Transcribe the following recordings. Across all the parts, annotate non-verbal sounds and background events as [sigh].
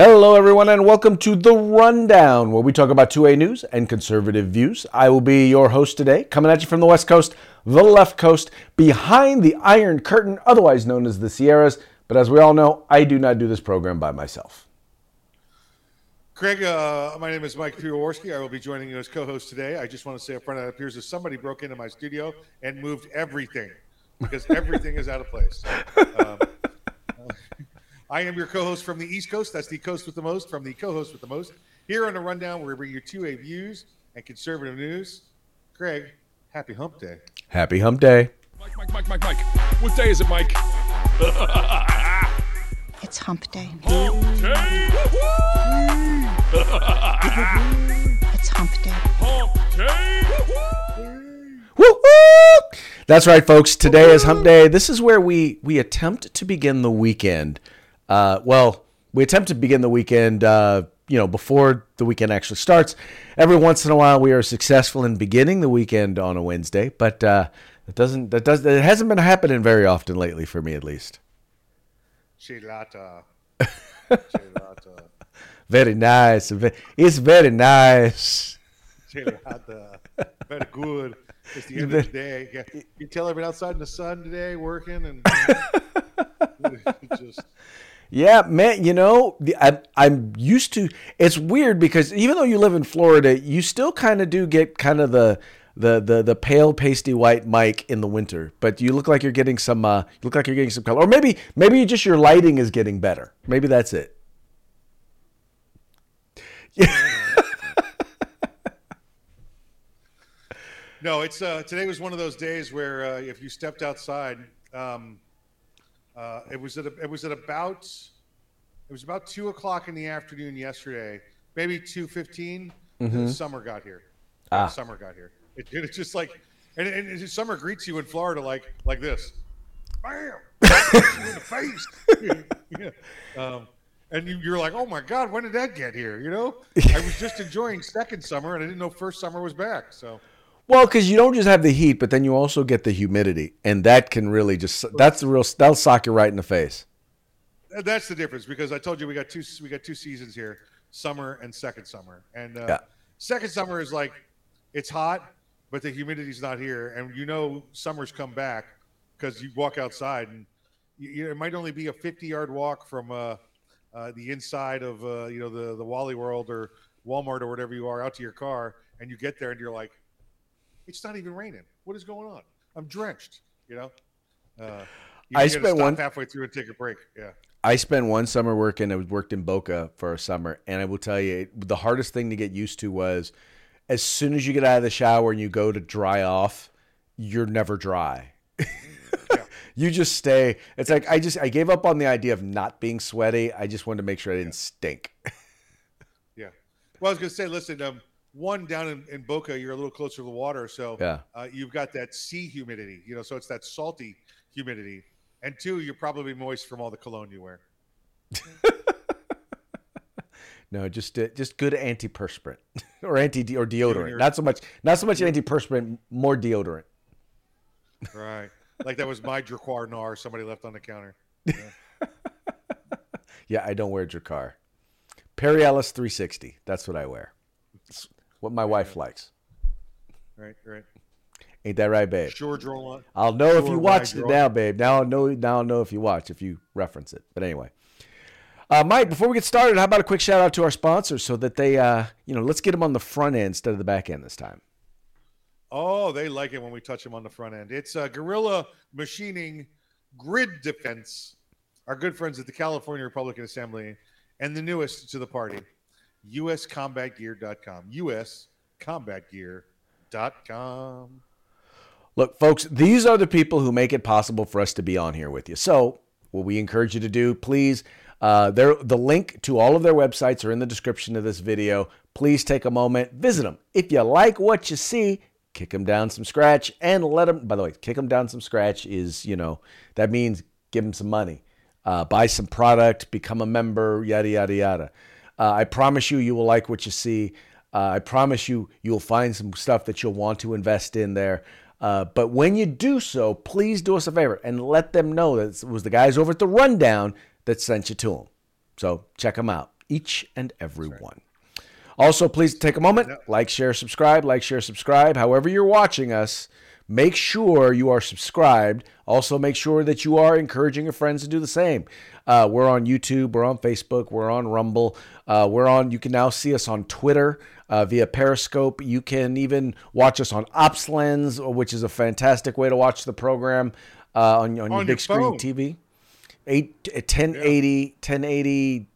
Hello, everyone, and welcome to The Rundown, where we talk about 2A news and conservative views. I will be your host today, coming at you from the West Coast, the left coast, behind the Iron Curtain, otherwise known as the Sierras. But as we all know, I do not do this program by myself. Craig, uh, my name is Mike Piwowarski. I will be joining you as co-host today. I just want to say up front, it appears that somebody broke into my studio and moved everything because everything is out of place. [laughs] Um, I am your co-host from the East Coast. That's the coast with the most from the co-host with the most. Here on the rundown, where we bring you two A views and conservative news. Craig, happy Hump Day. Happy Hump Day. Mike, Mike, Mike, Mike, Mike. What day is it, Mike? [laughs] It's hump day. Hump day. It's hump day. Hump day. Woo woo! That's right, folks. Today is Hump Day. This is where we we attempt to begin the weekend. Uh, well, we attempt to begin the weekend. Uh, you know, before the weekend actually starts. Every once in a while, we are successful in beginning the weekend on a Wednesday, but uh, it doesn't. That does. It hasn't been happening very often lately, for me at least. Chilata. [laughs] Chilata. Very nice. It's very nice. Chilata. Very good. It's the end of the day. You tell I've outside in the sun today working and [laughs] [laughs] just Yeah, man. You know, I, I'm used to. It's weird because even though you live in Florida, you still kind of do get kind of the the the the pale pasty white mic in the winter. But you look like you're getting some. Uh, you look like you're getting some color, or maybe maybe just your lighting is getting better. Maybe that's it. Yeah. [laughs] No, it's uh, today was one of those days where uh, if you stepped outside, um, uh, it was at a, it was at about it was about two o'clock in the afternoon yesterday, maybe two The summer got here. Ah. Summer got here. It, it's just like, and, and, summer greets you in Florida like like this, bam, [laughs] in the face. [laughs] yeah. um, and you, you're like, oh my god, when did that get here? You know, [laughs] I was just enjoying second summer, and I didn't know first summer was back. So. Well, because you don't just have the heat, but then you also get the humidity, and that can really just that's the real that'll sock you right in the face. That's the difference because I told you we got two we got two seasons here, summer and second summer. And uh, Yeah. second summer is like it's hot, but the humidity's not here, and you know summer's come back because you walk outside and you, you, it might only be a 50 yard walk from uh, uh, the inside of uh, you know the the Wally World or Walmart or whatever you are out to your car, and you get there and you're like, it's not even raining. What is going on? I'm drenched. You know. Uh, you I spent one- halfway through and take a break. Yeah. I spent one summer working. I worked in Boca for a summer, and I will tell you, the hardest thing to get used to was as soon as you get out of the shower and you go to dry off, you're never dry. [laughs] you just stay. It's like I just I gave up on the idea of not being sweaty. I just wanted to make sure I didn't stink. [laughs] Yeah. Well, I was going to say, listen, um, one down in, in Boca, you're a little closer to the water, so Yeah. uh, you've got that sea humidity, you know, so it's that salty humidity. And two, you're probably moist from all the cologne you wear. [laughs] No, just uh, just good antiperspirant [laughs] or anti or deodorant. Not so much not so much antiperspirant, more deodorant. Right. like that was my Drakkar Noir somebody left on the counter. [laughs] Yeah, I don't wear Drakkar. Perry Ellis 360. That's what I wear. What my wife likes. Right, right. Ain't that right, babe? Sure, draw I'll know if you watched it now, babe. Now I'll know. Now I'll know if you watch if you reference it. But anyway, uh, Mike. Before we get started, how about a quick shout out to our sponsors so that they, uh, you know, let's get them on the front end instead of the back end this time. Oh, they like it when we touch them on the front end. It's uh, Gorilla Machining Grid Defense, our good friends at the California Republican Assembly, and the newest to the party, uscombatgear.com. uscombatgear.com. Look, folks, these are the people who make it possible for us to be on here with you. So, what we encourage you to do, please, uh, there, the link to all of their websites are in the description of this video. Please take a moment, visit them. If you like what you see, kick them down some scratch and let them, by the way, kick them down some scratch is, you know, that means give them some money, uh, buy some product, become a member, yada, yada, yada. Uh, I promise you, you will like what you see. Uh, I promise you, you'll find some stuff that you'll want to invest in there. Uh, but when you do so, please do us a favor and let them know that it was the guys over at the Rundown that sent you to them. So check them out. each and every one. Also, please take a moment, like, share, subscribe, like, share, subscribe. However, you're watching us, make sure you are subscribed. Also, make sure that you are encouraging your friends to do the same. Uh, we're on YouTube, we're on Facebook, we're on Rumble, uh, we're on. You can now see us on Twitter uh, via Periscope. You can even watch us on OpsLens, which is a fantastic way to watch the program uh, on, on, your big your screen. TV. Eight, 1080, 1080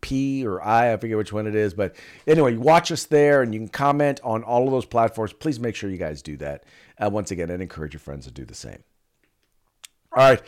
P or I, I forget which one it is. But anyway, watch us there and you can comment on all of those platforms. Please make sure you guys do that. Uh, once again, and encourage your friends to do the same. All right,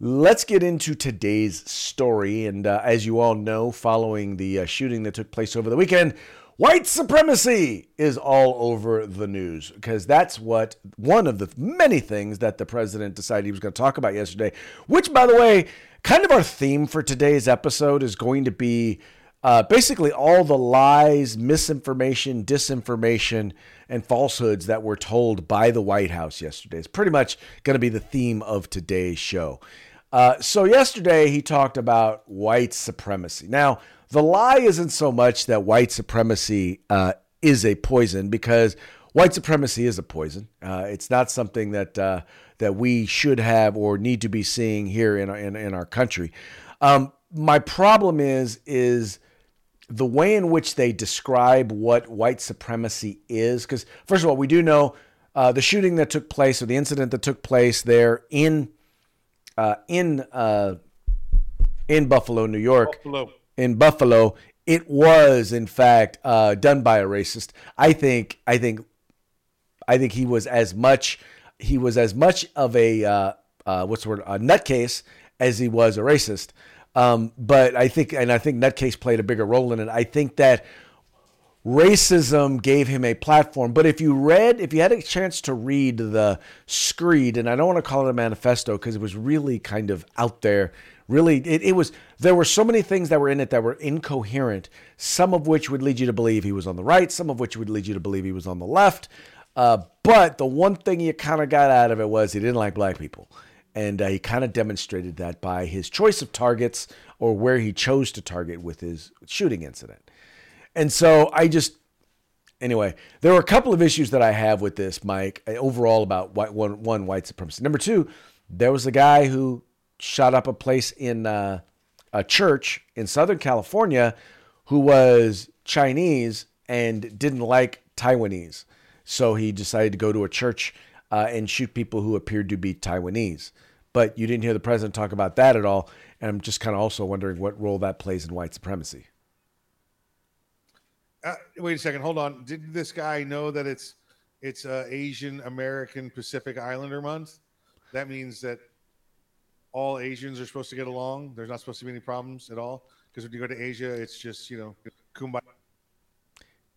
let's get into today's story. And uh, as you all know, following the uh, shooting that took place over the weekend, white supremacy is all over the news because that's what one of the many things that the president decided he was going to talk about yesterday. Which, by the way, kind of our theme for today's episode is going to be uh, basically all the lies, misinformation, disinformation, and falsehoods that were told by the White House yesterday. It's pretty much going to be the theme of today's show. Uh, so, yesterday he talked about white supremacy. Now, the lie isn't so much that white supremacy uh, is a poison, because white supremacy is a poison. Uh, it's not something that uh, that we should have or need to be seeing here in our, in, in our country. Um, my problem is is the way in which they describe what white supremacy is. Because first of all, we do know uh, the shooting that took place or the incident that took place there in uh, in uh, in Buffalo, New York, Buffalo. in Buffalo, it was in fact uh, done by a racist. I think I think I think he was as much he was as much of a uh, uh, what's the word a nutcase as he was a racist. Um, but I think and I think nutcase played a bigger role in it. I think that racism gave him a platform. But if you read, if you had a chance to read the screed, and I don't want to call it a manifesto because it was really kind of out there. Really, it, it was. There were so many things that were in it that were incoherent. Some of which would lead you to believe he was on the right. Some of which would lead you to believe he was on the left. Uh, but the one thing you kind of got out of it was he didn't like black people. And uh, he kind of demonstrated that by his choice of targets or where he chose to target with his shooting incident. And so I just, anyway, there were a couple of issues that I have with this, Mike, uh, overall about white, one, one, white supremacy. Number two, there was a guy who shot up a place in uh, a church in Southern California who was Chinese and didn't like Taiwanese. So he decided to go to a church uh, and shoot people who appeared to be Taiwanese. But you didn't hear the president talk about that at all. And I'm just kind of also wondering what role that plays in white supremacy. Uh, wait a second. Hold on. Did this guy know that it's it's uh, Asian American Pacific Islander month? That means that all Asians are supposed to get along. There's not supposed to be any problems at all. Because when you go to Asia, it's just you know kumbaya.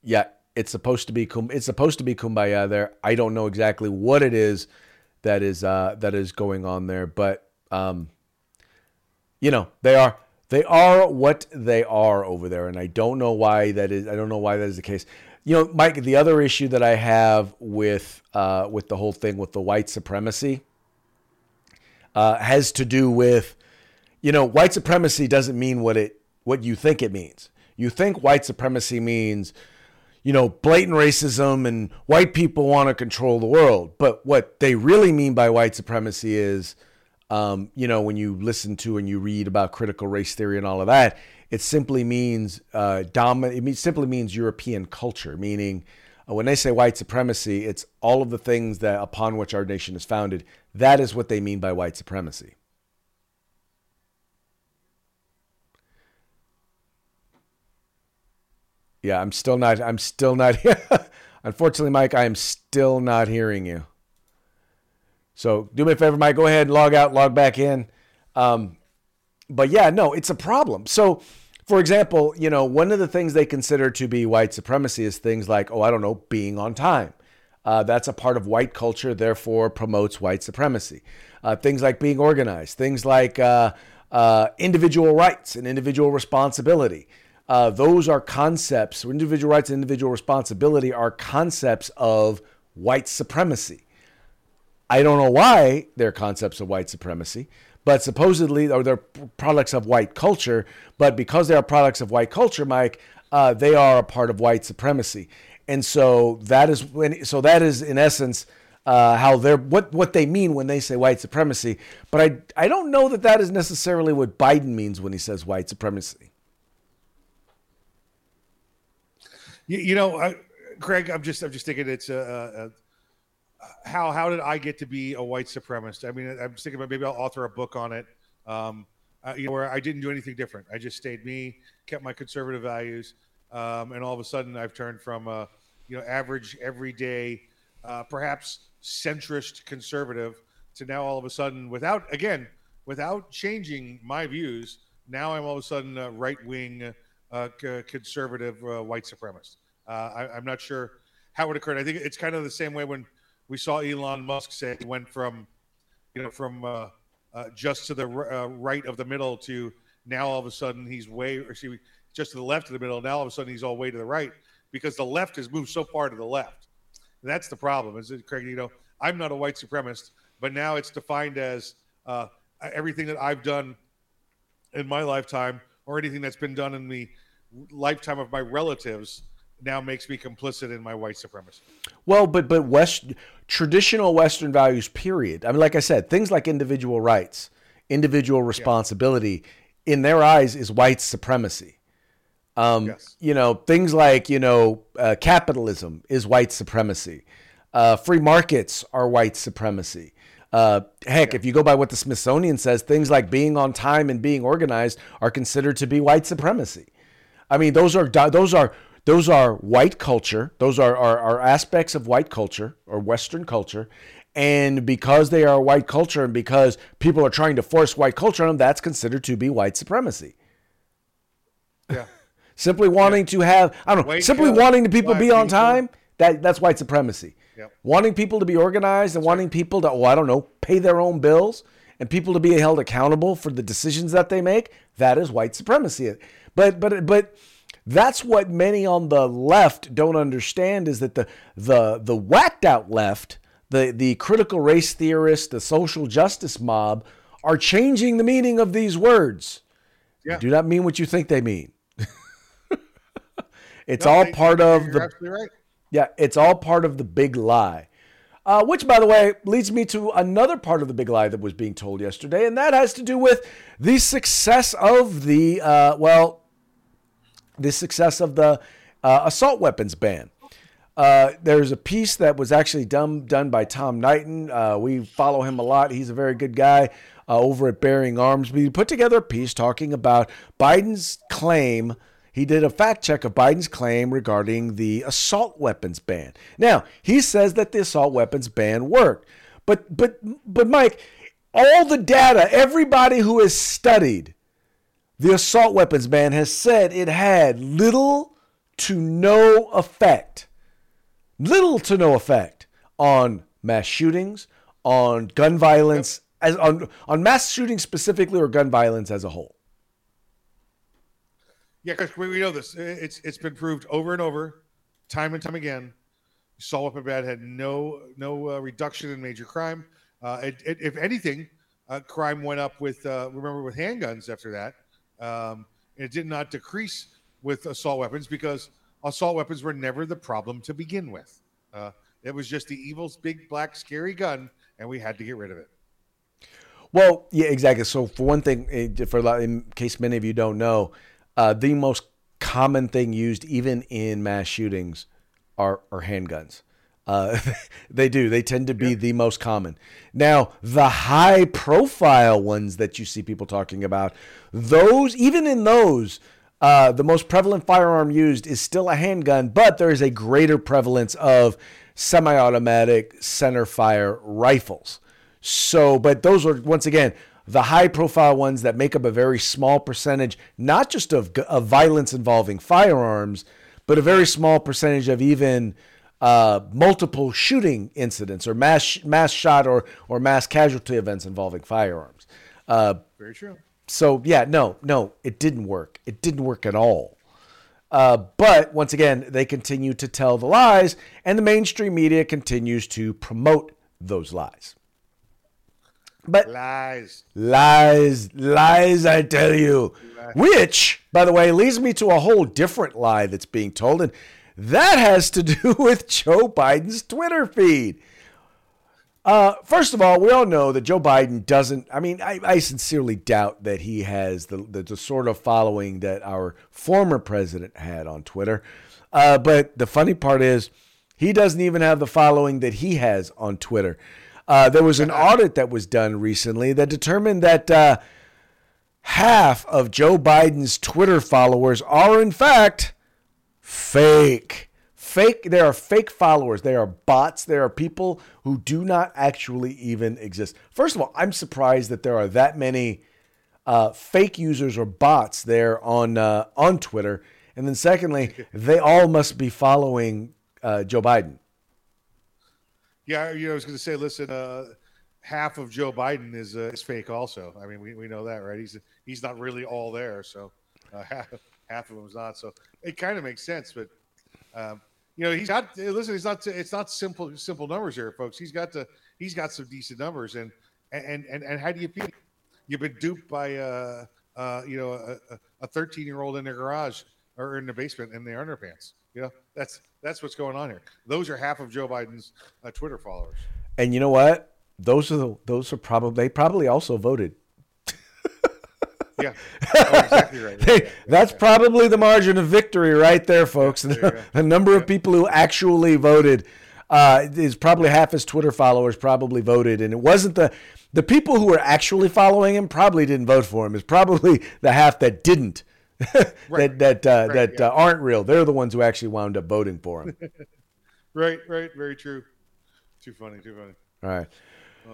Yeah, it's supposed to be it's supposed to be kumbaya there. I don't know exactly what it is that is uh, that is going on there, but um, you know they are they are what they are over there, and I don't know why that is. I don't know why that is the case. You know, Mike. The other issue that I have with uh, with the whole thing with the white supremacy uh, has to do with you know white supremacy doesn't mean what it what you think it means. You think white supremacy means you know, blatant racism and white people want to control the world. But what they really mean by white supremacy is, um, you know, when you listen to and you read about critical race theory and all of that, it simply means uh, dominant. It simply means European culture, meaning uh, when they say white supremacy, it's all of the things that upon which our nation is founded. That is what they mean by white supremacy. Yeah, I'm still not. I'm still not. [laughs] Unfortunately, Mike, I am still not hearing you. So do me a favor, Mike. Go ahead and log out, log back in. Um, but yeah, no, it's a problem. So, for example, you know, one of the things they consider to be white supremacy is things like, oh, I don't know, being on time. Uh, that's a part of white culture, therefore promotes white supremacy. Uh, things like being organized, things like uh, uh individual rights and individual responsibility. Uh, those are concepts, individual rights and individual responsibility are concepts of white supremacy. I don't know why they're concepts of white supremacy, but supposedly, or they're products of white culture. But because they are products of white culture, Mike, uh, they are a part of white supremacy, and so that is when. So that is in essence. Uh, how they're what what they mean when they say white supremacy, but I I don't know that that is necessarily what Biden means when he says white supremacy. You, you know, I, Craig, I'm just I'm just thinking it's a, a, how how did I get to be a white supremacist? I mean, I'm thinking about maybe I'll author a book on it. Um, uh, you know, where I didn't do anything different. I just stayed me, kept my conservative values, um, and all of a sudden I've turned from a you know average everyday, uh, perhaps centrist conservative to now all of a sudden without again without changing my views. Now I'm all of a sudden a right wing uh, c- conservative uh, white supremacist. Uh, I, I'm not sure how it occurred. I think it's kind of the same way when we saw Elon Musk say he went from, you know, from uh, uh, just to the right of the middle to now all of a sudden he's way, or me, just to the left of the middle. Now all of a sudden he's all way to the right because the left has moved so far to the left. That's the problem. Is it, Craig? You know, I'm not a white supremacist, but now it's defined as uh, everything that I've done in my lifetime or anything that's been done in the lifetime of my relatives now makes me complicit in my white supremacy. Well, but but West traditional Western values, period. I mean, like I said, things like individual rights, individual responsibility, in their eyes, is white supremacy. Um, Yes. You know, things like you know, uh, capitalism is white supremacy. Uh, free markets are white supremacy. Uh, heck, if you go by what the Smithsonian says, things like being on time and being organized are considered to be white supremacy. I mean, those are those are those are white culture. Those are, are, are aspects of white culture or Western culture. And because they are white culture and because people are trying to force white culture on them, that's considered to be white supremacy. Yeah. [laughs] Simply wanting to have, I don't know, simply wanting the people be on people. time, that, that's white supremacy. Yep. Wanting people to be organized and wanting people to, oh, I don't know, pay their own bills and people to be held accountable for the decisions that they make, that is white supremacy. But, but, but, that's what many on the left don't understand is that the the the whacked out left, the the critical race theorists, the social justice mob are changing the meaning of these words. Yeah. They do not mean what you think they mean. [laughs] it's No, all I- part of the right. yeah, it's all part of the big lie. Uh, which, by the way, leads me to another part of the big lie that was being told yesterday, and that has to do with the success of the, uh, well, the success of the uh, assault weapons ban. Uh, there's a piece that was actually done done by Tom Knighton. Uh, we follow him a lot. He's a very good guy uh, over at Bearing Arms. He put together a piece talking about Biden's claim. He did a fact check of Biden's claim regarding the assault weapons ban. Now he says that the assault weapons ban worked, but but but Mike, all the data, everybody who has studied the assault weapons ban has said it had little to no effect, little to no effect on mass shootings, on gun violence, as on on mass shootings specifically, or gun violence as a whole. Yeah, because we, we know this. It's it's been proved over and over, time and time again. Assault weapon ban had no no uh, reduction in major crime. Uh, it, it, if anything, uh, crime went up with uh, remember with handguns after that. Um, it did not decrease with assault weapons because assault weapons were never the problem to begin with. Uh, it was just the evil's big black scary gun, and we had to get rid of it. Well, yeah, exactly. So for one thing, eh, for in case many of you don't know, uh, the most common thing used even in mass shootings are are handguns. Uh, [laughs] they do. They tend to be the most common. Now, the high profile ones that you see people talking about, those even in those, uh, the most prevalent firearm used is still a handgun, but there is a greater prevalence of semi-automatic center fire rifles. So, but those are once again the high profile ones that make up a very small percentage, not just of, of violence involving firearms, but a very small percentage of even uh, multiple shooting incidents or mass mass shot or or mass casualty events involving firearms. Uh, Very true. so yeah, no, no, it didn't work. It didn't work at all. Uh, but once again, they continue to tell the lies, and the mainstream media continues to promote those lies. But Lies. lies, lies, I tell you. Which, by the way, leads me to a whole different lie that's being told, and that has to do [laughs] with Joe Biden's Twitter feed. Uh, first of all, we all know that Joe Biden doesn't. I mean, I, I sincerely doubt that he has the, the, the sort of following that our former president had on Twitter. Uh, but the funny part is, he doesn't even have the following that he has on Twitter. Uh, there was an [laughs] audit that was done recently that determined that uh, half of Joe Biden's Twitter followers are, in fact, fake. Fake. there are fake followers. There are bots. There are people who do not actually even exist. First of all, I'm surprised that there are that many uh, fake users or bots there on uh, on Twitter. And then, secondly, [laughs] they all must be following uh, Joe Biden. Yeah, you know, I was going to say, listen, uh, half of Joe Biden is uh, is fake. Also, I mean, we, we know that, right? He's he's not really all there, so uh, [laughs] half of him's not. So it kind of makes sense, but um, you know, he's got listen. It's not it's not simple simple numbers here, folks. He's got to he's got some decent numbers, and and and and how do you feel? You've been duped by uh uh you know a 13 year old in their garage or in the basement in their underpants. You know, that's that's what's going on here. Those are half of Joe Biden's uh, Twitter followers. And you know what? Those are the those are probably they probably also voted. [laughs] Yeah, oh, exactly right. Yeah, that's yeah. probably the margin of victory right there, folks. there [laughs] the number of people who actually voted uh, is probably half his Twitter followers probably voted, and it wasn't the the people who were actually following him probably didn't vote for him. It's probably the half that didn't. [laughs] Right. that that uh, Right, that uh, aren't real. They're the ones who actually wound up voting for him. Right, right, very true. Too funny, too funny. All right.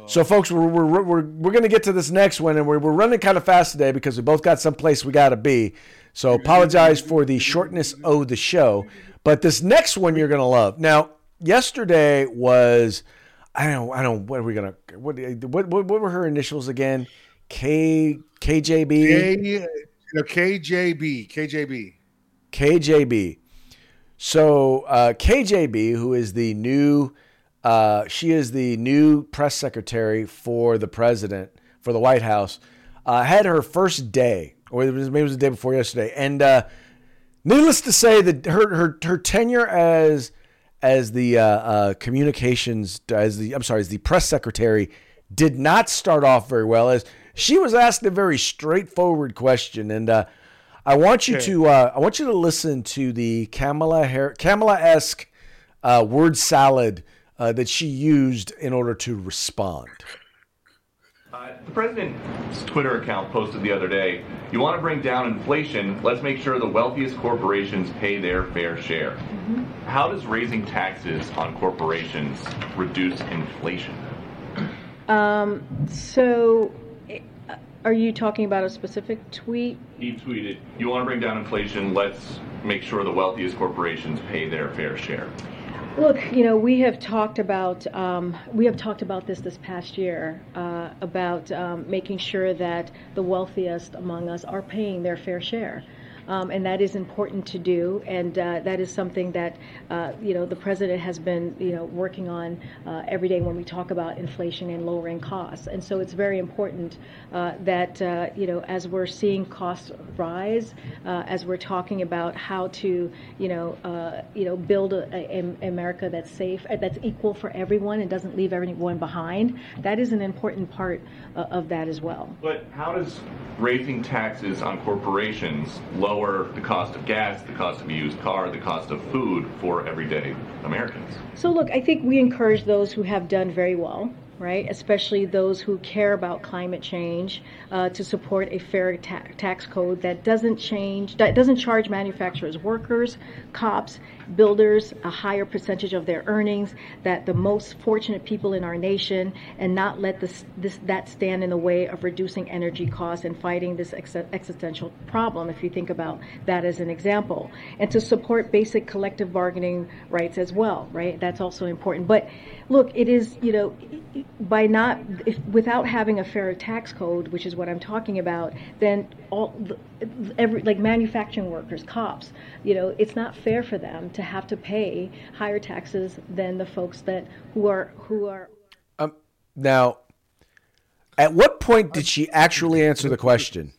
So, folks, we're, we're, we're, we're going to get to this next one, and we're, we're running kind of fast today because we both got someplace we got to be. So, apologize for the shortness of the show. But this next one you're going to love. Now, yesterday was, I don't, I don't, what are we going to, what, what, what, were her initials again? K, KJB? K, KJB, KJB. KJB. So uh, KJB, who is the new, uh, she is the new press secretary for the president for the White House, uh, had her first day, or it was, maybe it was the day before yesterday, and uh, needless to say, that her her her tenure as as the uh, uh, communications as the I'm sorry as the press secretary did not start off very well as she was asked a very straightforward question. And uh, I want you Okay. to uh, I want you to listen to the Kamala Kamala esque uh, word salad uh, that she used in order to respond. Uh, the president's Twitter account posted the other day, you want to bring down inflation, let's make sure the wealthiest corporations pay their fair share. How does raising taxes on corporations reduce inflation? So, eh, are you talking about a specific tweet? He tweeted, you want to bring down inflation, let's make sure the wealthiest corporations pay their fair share. Look, you know, we have talked about um, we have talked about this this past year uh, about um, making sure that the wealthiest among us are paying their fair share. Um, and that is important to do, and uh, that is something that uh, you know the president has been you know working on uh, every day when we talk about inflation and lowering costs. And so it's very important uh, that uh, you know as we're seeing costs rise, uh, as we're talking about how to you know you know build a, a, a America that's safe, that's equal for everyone, and doesn't leave everyone behind. That is an important part of that as well. But how does raising taxes on corporations lower the cost of gas, the cost of a used car, the cost of food for everyday Americans? So, look, I think we encourage those who have done very well, right? Especially those who care about climate change, uh, to support a fair ta- tax code that doesn't change, that doesn't charge manufacturers, workers, cops, builders a higher percentage of their earnings, that the most fortunate people in our nation, and not let this, this that stand in the way of reducing energy costs and fighting this ex- existential problem. If you think about that as an example, and to support basic collective bargaining rights as well, right? That's also important. But look, it is you know by not if, without having a fair tax code, which is what I'm talking about, then all every like manufacturing workers, cops, you know, it's not fair for them to have to pay higher taxes than the folks that who are who are Um, now, At what point did she actually answer the question?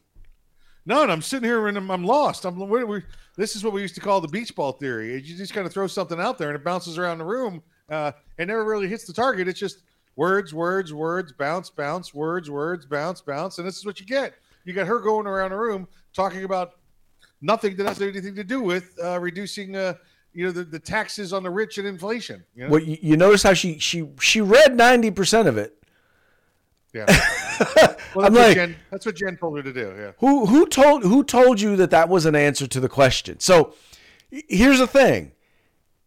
No, and I'm sitting here and I'm, I'm lost. I'm we we this is what we used to call the beach ball theory. You just kind of throw something out there and it bounces around the room. Uh, it never really hits the target. It's just words, words, words, bounce, bounce, words, words, bounce, bounce, and this is what you get. You got her going around the room talking about nothing that has anything to do with uh, reducing, uh, you know, the, the taxes on the rich and inflation. You know? Well, you, you notice how she she she read ninety percent of it. Yeah. [laughs] well, that's, I'm what like- Jen, that's what Jen told her to do. Yeah. Who who told who told you that that was an answer to the question? So here's the thing: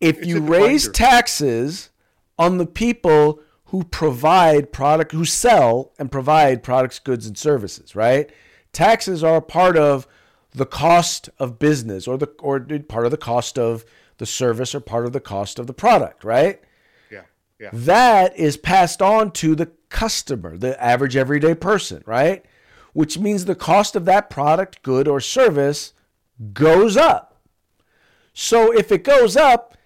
if It's you raise binder. taxes on the people who provide product, who sell and provide products, goods, and services, right? Taxes are a part of the cost of business, or the or part of the cost of the service, or part of the cost of the product, right? Yeah. Yeah. that is passed on to the customer, the average everyday person, right? Which means the cost of that product, good, or service goes up. So if it goes up,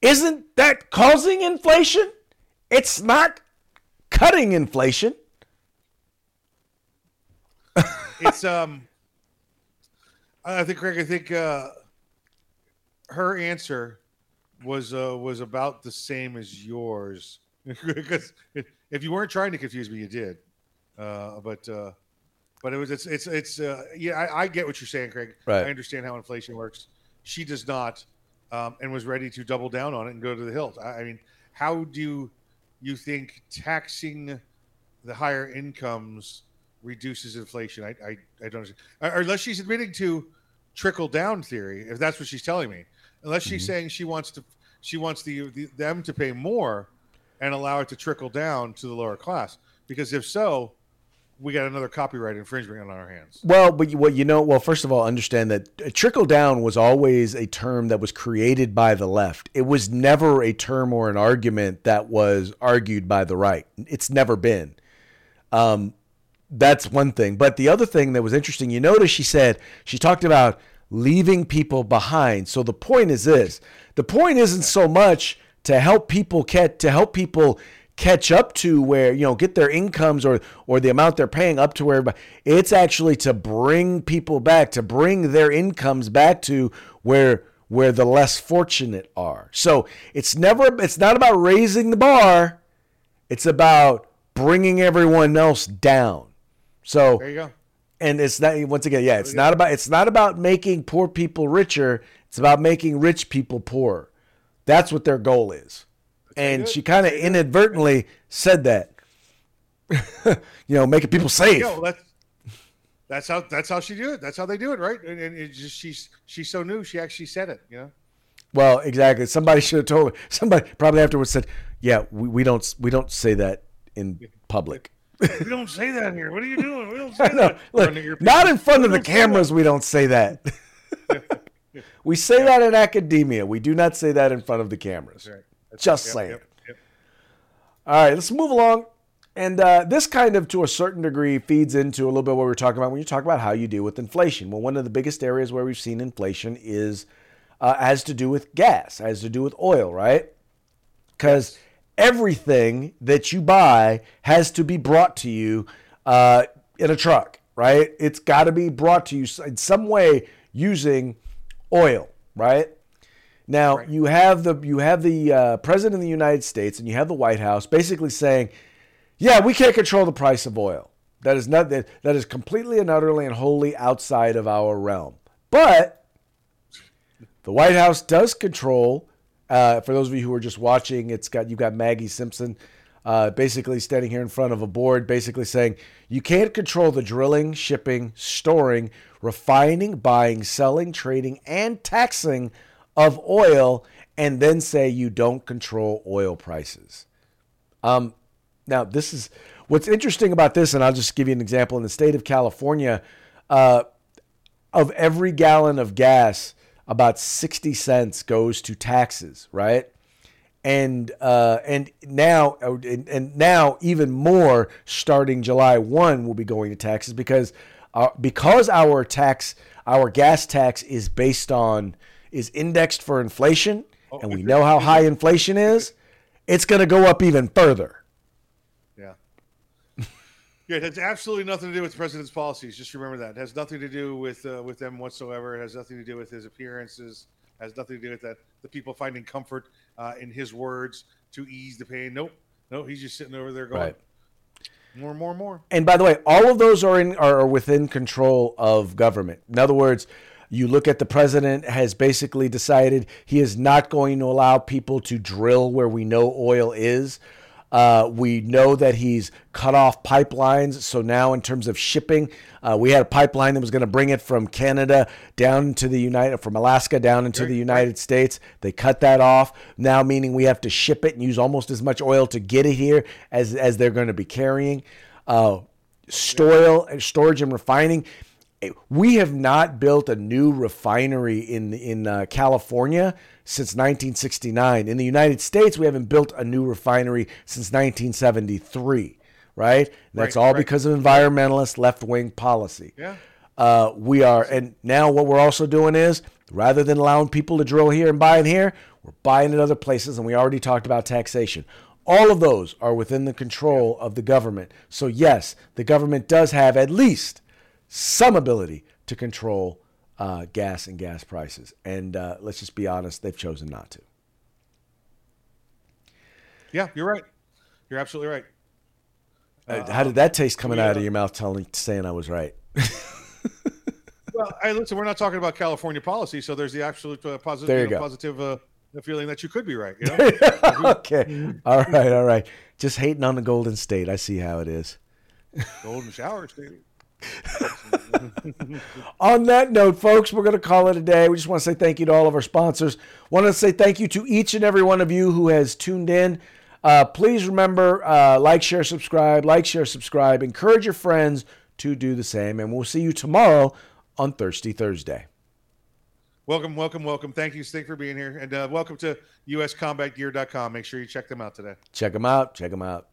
isn't that causing inflation? It's not cutting inflation. it's um I think Craig, I think uh her answer was uh was about the same as yours. [laughs] because if you weren't trying to confuse me, you did. Uh but uh but it was it's it's it's uh yeah, I, I get what you're saying, Craig. Right. I understand how inflation works. She does not um and was ready to double down on it and go to the hilt. I, I mean, how do you think taxing the higher incomes reduces inflation. I I, I don't understand. Uh, or Unless she's admitting to trickle down theory, if that's what she's telling me. Unless she's mm-hmm. saying she wants to she wants the, the them to pay more and allow it to trickle down to the lower class. Because if so, we got another copyright infringement on our hands. Well, but you, what you know, well, first of all, understand that trickle down was always a term that was created by the left. It was never a term or an argument that was argued by the right. It's never been. Um, that's one thing. But the other thing that was interesting, you notice she said she talked about leaving people behind. So the point is this: the point isn't so much to help people get to help people catch up to where you know get their incomes or or the amount they're paying up to where everybody- it's actually to bring people back to bring their incomes back to where where the less fortunate are. So it's never it's not about raising the bar. It's about bringing everyone else down. So There you go. and it's not once again yeah it's not about it's not about making poor people richer. It's about making rich people poorer. That's what their goal is and she kind of inadvertently said that [laughs] you know making people safe Yeah, well, that's that's how that's how she do it. That's how they do it, right? And, and it's just she's she's so new. She actually said it. You know. well exactly somebody should have told her somebody probably afterwards said yeah we, we don't we don't say that in public We don't say that here. What are you doing? We don't [laughs] say that. look, Front of your not in front of the don't say that. cameras we don't say that [laughs] we say that in academia we do not say that in front of the cameras Right. Just yep, saying yep, yep. All right, let's move along. And uh, this kind of, to a certain degree, feeds into a little bit what we were talking about when you talk about how you deal with inflation. Well, one of the biggest areas where we've seen inflation is uh, has to do with gas, has to do with oil, right? Because everything that you buy has to be brought to you uh, in a truck, right? It's got to be brought to you in some way using oil, right? Now you have the you have the uh, president of the United States and you have the White House basically saying, "Yeah, we can't control the price of oil. That is not that, that is completely and utterly and wholly outside of our realm." But the White House does control. Uh, for those of you who are just watching, it's got you've got Maggie Simpson, uh, basically standing here in front of a board, basically saying you can't control the drilling, shipping, storing, refining, buying, selling, trading, and taxing of oil, and then say you don't control oil prices. Um, now, this is what's interesting about this, and I'll just give you an example. In the state of California, uh, of every gallon of gas, about 60 cents goes to taxes, right? And uh, and now and, and now even more starting July 1 will be going to taxes because uh, because our tax our gas tax is based on is indexed for inflation and we know how high inflation is, it's going to go up even further. Yeah. [laughs] Yeah, it has absolutely nothing to do with the president's policies. Just remember that. It has nothing to do with uh, with them whatsoever. It has nothing to do with his appearances. It has nothing to do with that. The people finding comfort uh, in his words to ease the pain. Nope. No, he's just sitting over there going Right. more, more, more. And by the way, all of those are in are within control of government. In other words, you look at the president has basically decided he is not going to allow people to drill where we know oil is. Uh, we know that he's cut off pipelines. So now, in terms of shipping, uh, we had a pipeline that was going to bring it from Canada down to the United, from Alaska down into the United States. They cut that off. Now, meaning we have to ship it and use almost as much oil to get it here as as they're going to be carrying. Uh, storage, storage and refining. We have not built a new refinery in in uh, California since 1969. In the United States, we haven't built a new refinery since 1973. Right? That's Right, all right. because of environmentalist left wing policy. Yeah. Uh, we are, and now what we're also doing is rather than allowing people to drill here and buy in here, we're buying at other places, and we already talked about taxation. All of those are within the control of the government. So, yes, the government does have at least some ability to control uh, gas and gas prices. And uh, let's just be honest, they've chosen not to. Yeah, you're right. You're absolutely right. Uh, How did that taste coming out of your mouth telling saying I was right? [laughs] Well, hey, listen, we're not talking about California policy, so there's the absolute uh, positive, There you you know, go. positive uh, feeling that you could be right. You know? [laughs] okay. All right. All right. Just hating on the Golden State. I see how it is. Golden shower, Stevie. [laughs] On that note, folks, we're going to call it a day. We just want to say thank you to all of our sponsors. Want to say thank you to each and every one of you who has tuned in. Uh, please remember, uh, like, share, subscribe, like, share, subscribe. Encourage your friends to do the same. And we'll see you tomorrow on Thirsty Thursday. Welcome, welcome, welcome. Thank you, Stig, for being here. And uh, welcome to uscombatgear.com. Make sure you check them out today. Check them out. Check them out.